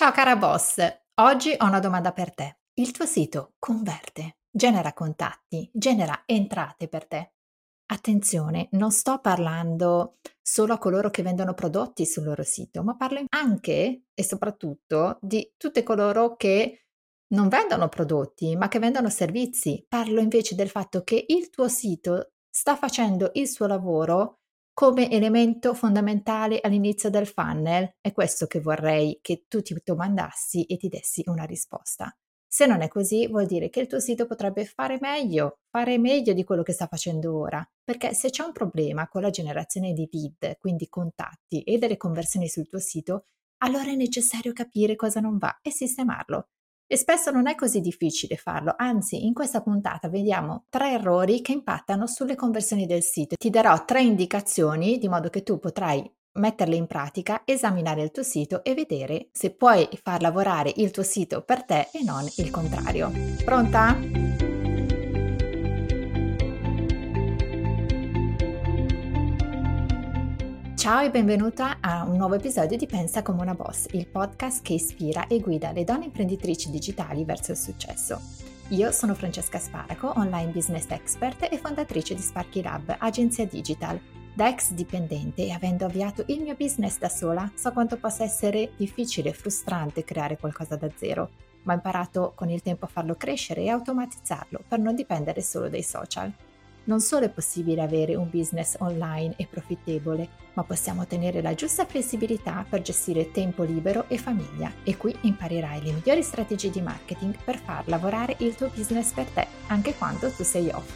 Ciao cara boss, oggi ho una domanda per te. Il tuo sito converte, genera contatti, genera entrate per te? Attenzione, non sto parlando solo a coloro che vendono prodotti sul loro sito, ma parlo anche e soprattutto di tutte coloro che non vendono prodotti, ma che vendono servizi. Parlo invece del fatto che il tuo sito sta facendo il suo lavoro come elemento fondamentale all'inizio del funnel. È questo che vorrei che tu ti domandassi e ti dessi una risposta. Se non è così, vuol dire che il tuo sito potrebbe fare meglio, fare meglio di quello che sta facendo ora. Perché se c'è un problema con la generazione di lead, quindi contatti e delle conversioni sul tuo sito, allora è necessario capire cosa non va e sistemarlo. E spesso non è così difficile farlo, anzi in questa puntata vediamo tre errori che impattano sulle conversioni del sito. Ti darò tre indicazioni di modo che tu potrai metterle in pratica, esaminare il tuo sito e vedere se puoi far lavorare il tuo sito per te e non il contrario. Pronta? Ciao e benvenuta a un nuovo episodio di Pensa come una boss, il podcast che ispira e guida le donne imprenditrici digitali verso il successo. Io sono Francesca Sparaco, online business expert e fondatrice di Sparky Lab, agenzia digital. Da ex dipendente e avendo avviato il mio business da sola, so quanto possa essere difficile e frustrante creare qualcosa da zero, ma ho imparato con il tempo a farlo crescere e automatizzarlo per non dipendere solo dai social. Non solo è possibile avere un business online e profittevole, ma possiamo ottenere la giusta flessibilità per gestire tempo libero e famiglia. E qui imparerai le migliori strategie di marketing per far lavorare il tuo business per te, anche quando tu sei off.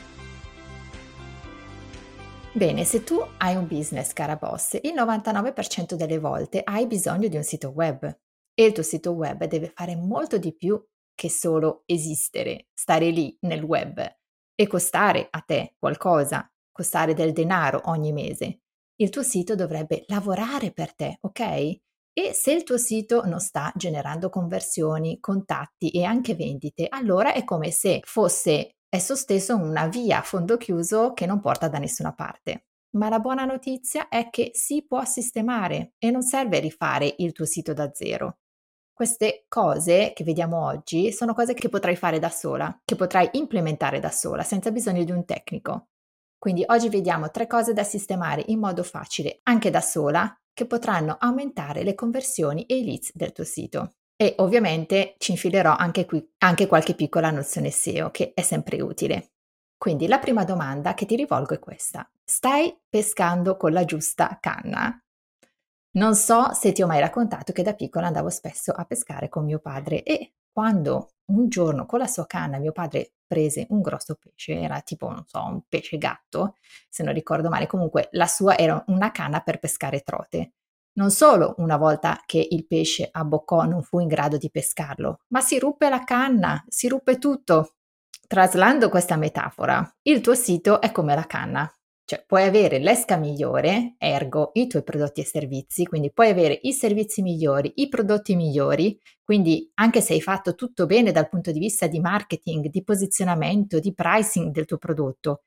Bene, se tu hai un business, cara boss, il 99% delle volte hai bisogno di un sito web. E il tuo sito web deve fare molto di più che solo esistere, stare lì nel web e costare a te qualcosa, costare del denaro ogni mese. Il tuo sito dovrebbe lavorare per te, ok? E se il tuo sito non sta generando conversioni, contatti e anche vendite, allora è come se fosse esso stesso una via a fondo chiuso che non porta da nessuna parte. Ma la buona notizia è che si può sistemare e non serve rifare il tuo sito da zero. Queste cose che vediamo oggi sono cose che potrai fare da sola, che potrai implementare da sola, senza bisogno di un tecnico. Quindi oggi vediamo tre cose da sistemare in modo facile, anche da sola, che potranno aumentare le conversioni e i leads del tuo sito. E ovviamente ci infilerò anche qui anche qualche piccola nozione SEO che è sempre utile. Quindi la prima domanda che ti rivolgo è questa. Stai pescando con la giusta canna? Non so se ti ho mai raccontato che da piccola andavo spesso a pescare con mio padre e quando un giorno con la sua canna mio padre prese un grosso pesce, era tipo, non so, un pesce gatto, se non ricordo male, comunque la sua era una canna per pescare trote. Non solo una volta che il pesce abboccò non fu in grado di pescarlo, ma si ruppe la canna, si ruppe tutto. Traslando questa metafora, il tuo sito è come la canna. Cioè puoi avere l'esca migliore, ergo i tuoi prodotti e servizi, quindi puoi avere i servizi migliori, i prodotti migliori, quindi anche se hai fatto tutto bene dal punto di vista di marketing, di posizionamento, di pricing del tuo prodotto,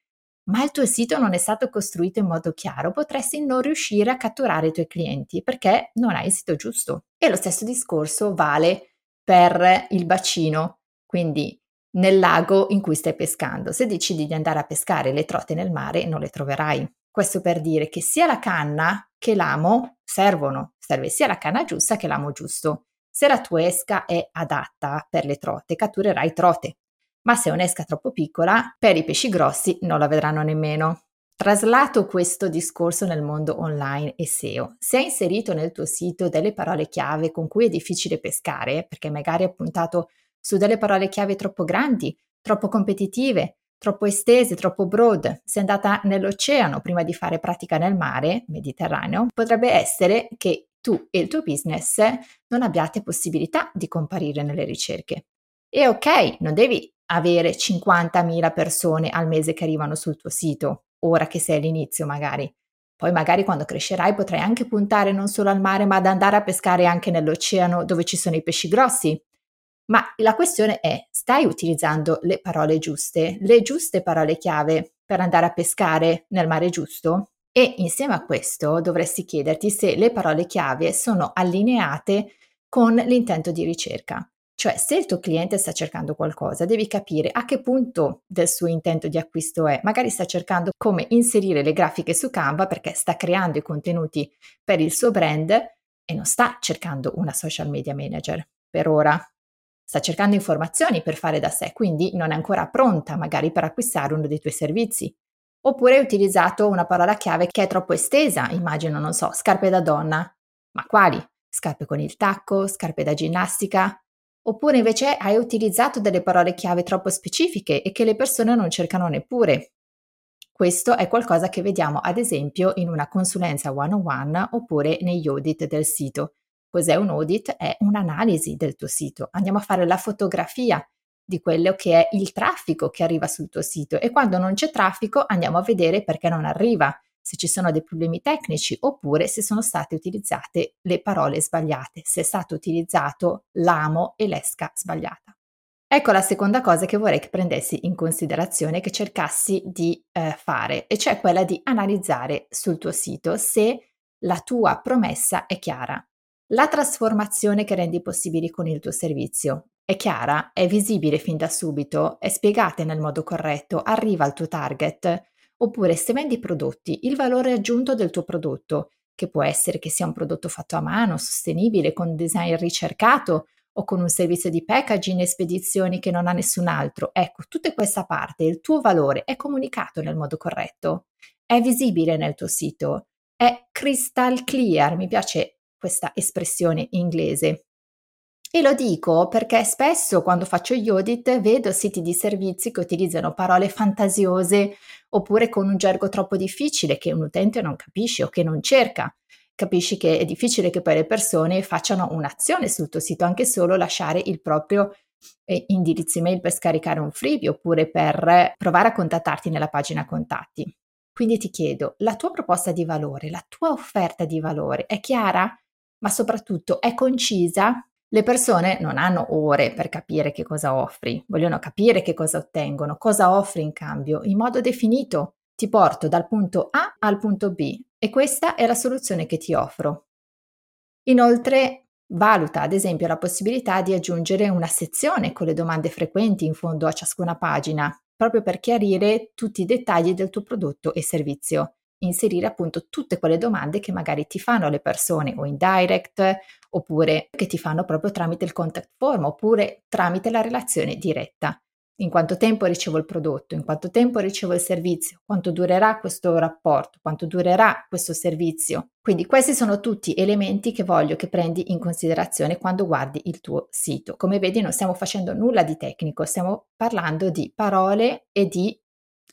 ma il tuo sito non è stato costruito in modo chiaro, potresti non riuscire a catturare i tuoi clienti perché non hai il sito giusto. E lo stesso discorso vale per il bacino, quindi nel lago in cui stai pescando. Se decidi di andare a pescare le trote nel mare, non le troverai. Questo per dire che sia la canna che l'amo servono. Serve sia la canna giusta che l'amo giusto. Se la tua esca è adatta per le trote, catturerai trote. Ma se è un'esca troppo piccola, per i pesci grossi non la vedranno nemmeno. Traslato questo discorso nel mondo online e SEO, se hai inserito nel tuo sito delle parole chiave con cui è difficile pescare, perché magari hai puntato su delle parole chiave troppo grandi, troppo competitive, troppo estese, troppo broad, sei andata nell'oceano prima di fare pratica nel mare Mediterraneo, potrebbe essere che tu e il tuo business non abbiate possibilità di comparire nelle ricerche. E ok, non devi avere 50.000 persone al mese che arrivano sul tuo sito, ora che sei all'inizio magari. Poi magari quando crescerai potrai anche puntare non solo al mare, ma ad andare a pescare anche nell'oceano dove ci sono i pesci grossi, ma la questione è, stai utilizzando le parole giuste, le giuste parole chiave per andare a pescare nel mare giusto? E insieme a questo dovresti chiederti se le parole chiave sono allineate con l'intento di ricerca. Cioè, se il tuo cliente sta cercando qualcosa, devi capire a che punto del suo intento di acquisto è. Magari sta cercando come inserire le grafiche su Canva perché sta creando i contenuti per il suo brand e non sta cercando una social media manager per ora. Sta cercando informazioni per fare da sé, quindi non è ancora pronta magari per acquistare uno dei tuoi servizi. Oppure hai utilizzato una parola chiave che è troppo estesa, immagino, non so, scarpe da donna. Ma quali? Scarpe con il tacco, scarpe da ginnastica? Oppure invece hai utilizzato delle parole chiave troppo specifiche e che le persone non cercano neppure. Questo è qualcosa che vediamo ad esempio in una consulenza one-on-one oppure negli audit del sito. Cos'è un audit? È un'analisi del tuo sito. Andiamo a fare la fotografia di quello che è il traffico che arriva sul tuo sito e quando non c'è traffico andiamo a vedere perché non arriva, se ci sono dei problemi tecnici oppure se sono state utilizzate le parole sbagliate, se è stato utilizzato l'amo e l'esca sbagliata. Ecco la seconda cosa che vorrei che prendessi in considerazione, che cercassi di eh, fare, e cioè quella di analizzare sul tuo sito se la tua promessa è chiara. La trasformazione che rendi possibili con il tuo servizio. È chiara, è visibile fin da subito, è spiegata nel modo corretto, arriva al tuo target, Oppure se vendi prodotti, il valore aggiunto del tuo prodotto, che può essere che sia un prodotto fatto a mano, sostenibile, con design ricercato o con un servizio di packaging e spedizioni che non ha nessun altro. Ecco, tutta questa parte, il tuo valore è comunicato nel modo corretto, è visibile nel tuo sito, è crystal clear, mi piace questa espressione inglese. E lo dico perché spesso quando faccio gli audit vedo siti di servizi che utilizzano parole fantasiose oppure con un gergo troppo difficile che un utente non capisce o che non cerca. Capisci che è difficile che poi le persone facciano un'azione sul tuo sito, anche solo lasciare il proprio eh, indirizzo email per scaricare un freebie oppure per provare a contattarti nella pagina contatti. Quindi ti chiedo, la tua proposta di valore, la tua offerta di valore è chiara? Ma soprattutto è concisa? Le persone non hanno ore per capire che cosa offri, vogliono capire che cosa ottengono, cosa offri in cambio, in modo definito. Ti porto dal punto A al punto B e questa è la soluzione che ti offro. Inoltre, valuta ad esempio la possibilità di aggiungere una sezione con le domande frequenti in fondo a ciascuna pagina, proprio per chiarire tutti i dettagli del tuo prodotto e servizio inserire appunto tutte quelle domande che magari ti fanno le persone o in direct oppure che ti fanno proprio tramite il contact form oppure tramite la relazione diretta. In quanto tempo ricevo il prodotto, in quanto tempo ricevo il servizio, quanto durerà questo rapporto, quanto durerà questo servizio. Quindi questi sono tutti elementi che voglio che prendi in considerazione quando guardi il tuo sito. Come vedi non stiamo facendo nulla di tecnico, stiamo parlando di parole e di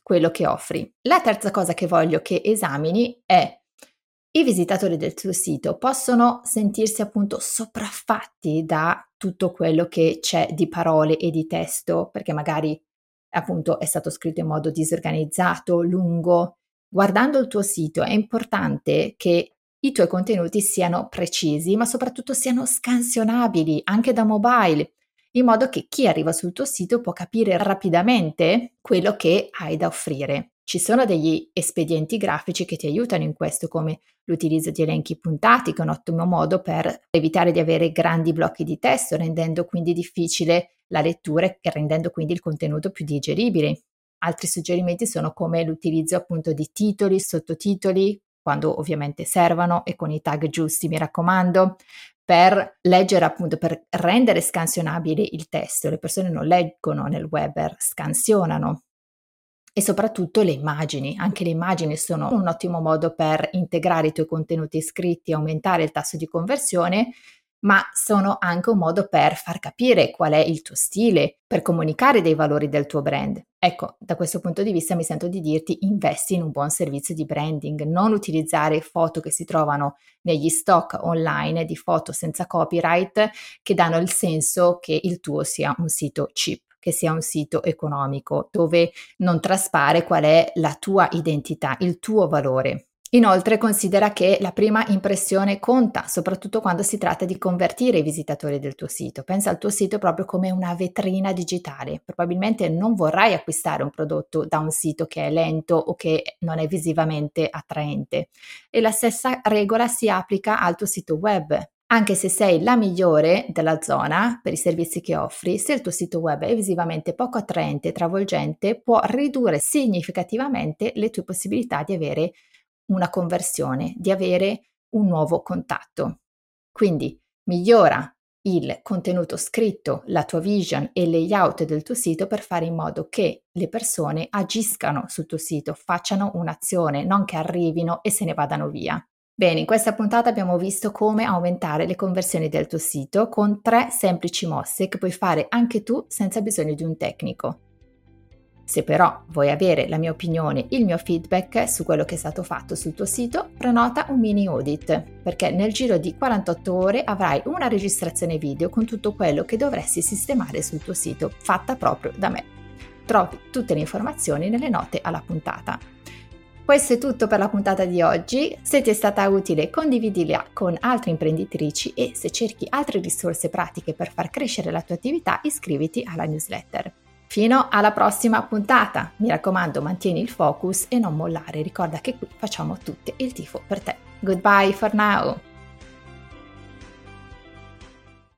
quello che offri. La terza cosa che voglio che esamini è i visitatori del tuo sito possono sentirsi appunto sopraffatti da tutto quello che c'è di parole e di testo, perché magari appunto è stato scritto in modo disorganizzato, lungo. Guardando il tuo sito è importante che i tuoi contenuti siano precisi, ma soprattutto siano scansionabili anche da mobile in modo che chi arriva sul tuo sito può capire rapidamente quello che hai da offrire. Ci sono degli espedienti grafici che ti aiutano in questo, come l'utilizzo di elenchi puntati, che è un ottimo modo per evitare di avere grandi blocchi di testo, rendendo quindi difficile la lettura e rendendo quindi il contenuto più digeribile. Altri suggerimenti sono come l'utilizzo appunto di titoli, sottotitoli, quando ovviamente servono e con i tag giusti, mi raccomando, per leggere appunto, per rendere scansionabile il testo. Le persone non leggono nel web, scansionano. E soprattutto le immagini, anche le immagini sono un ottimo modo per integrare i tuoi contenuti scritti aumentare il tasso di conversione ma sono anche un modo per far capire qual è il tuo stile, per comunicare dei valori del tuo brand. Ecco, da questo punto di vista mi sento di dirti investi in un buon servizio di branding, non utilizzare foto che si trovano negli stock online di foto senza copyright che danno il senso che il tuo sia un sito cheap che sia un sito economico dove non traspare qual è la tua identità, il tuo valore. Inoltre considera che la prima impressione conta, soprattutto quando si tratta di convertire i visitatori del tuo sito. Pensa al tuo sito proprio come una vetrina digitale. Probabilmente non vorrai acquistare un prodotto da un sito che è lento o che non è visivamente attraente. E la stessa regola si applica al tuo sito web. Anche se sei la migliore della zona per i servizi che offri, se il tuo sito web è visivamente poco attraente e travolgente, può ridurre significativamente le tue possibilità di avere una conversione, di avere un nuovo contatto. Quindi migliora il contenuto scritto, la tua vision e il layout del tuo sito per fare in modo che le persone agiscano sul tuo sito, facciano un'azione, non che arrivino e se ne vadano via. Bene, in questa puntata abbiamo visto come aumentare le conversioni del tuo sito con tre semplici mosse che puoi fare anche tu senza bisogno di un tecnico. Se però vuoi avere la mia opinione, il mio feedback su quello che è stato fatto sul tuo sito, prenota un mini audit, perché nel giro di 48 ore avrai una registrazione video con tutto quello che dovresti sistemare sul tuo sito, fatta proprio da me. Trovi tutte le informazioni nelle note alla puntata. Questo è tutto per la puntata di oggi. Se ti è stata utile condividila con altre imprenditrici e se cerchi altre risorse pratiche per far crescere la tua attività iscriviti alla newsletter. Fino alla prossima puntata. Mi raccomando, mantieni il focus e non mollare. Ricorda che qui facciamo tutte il tifo per te. Goodbye for now.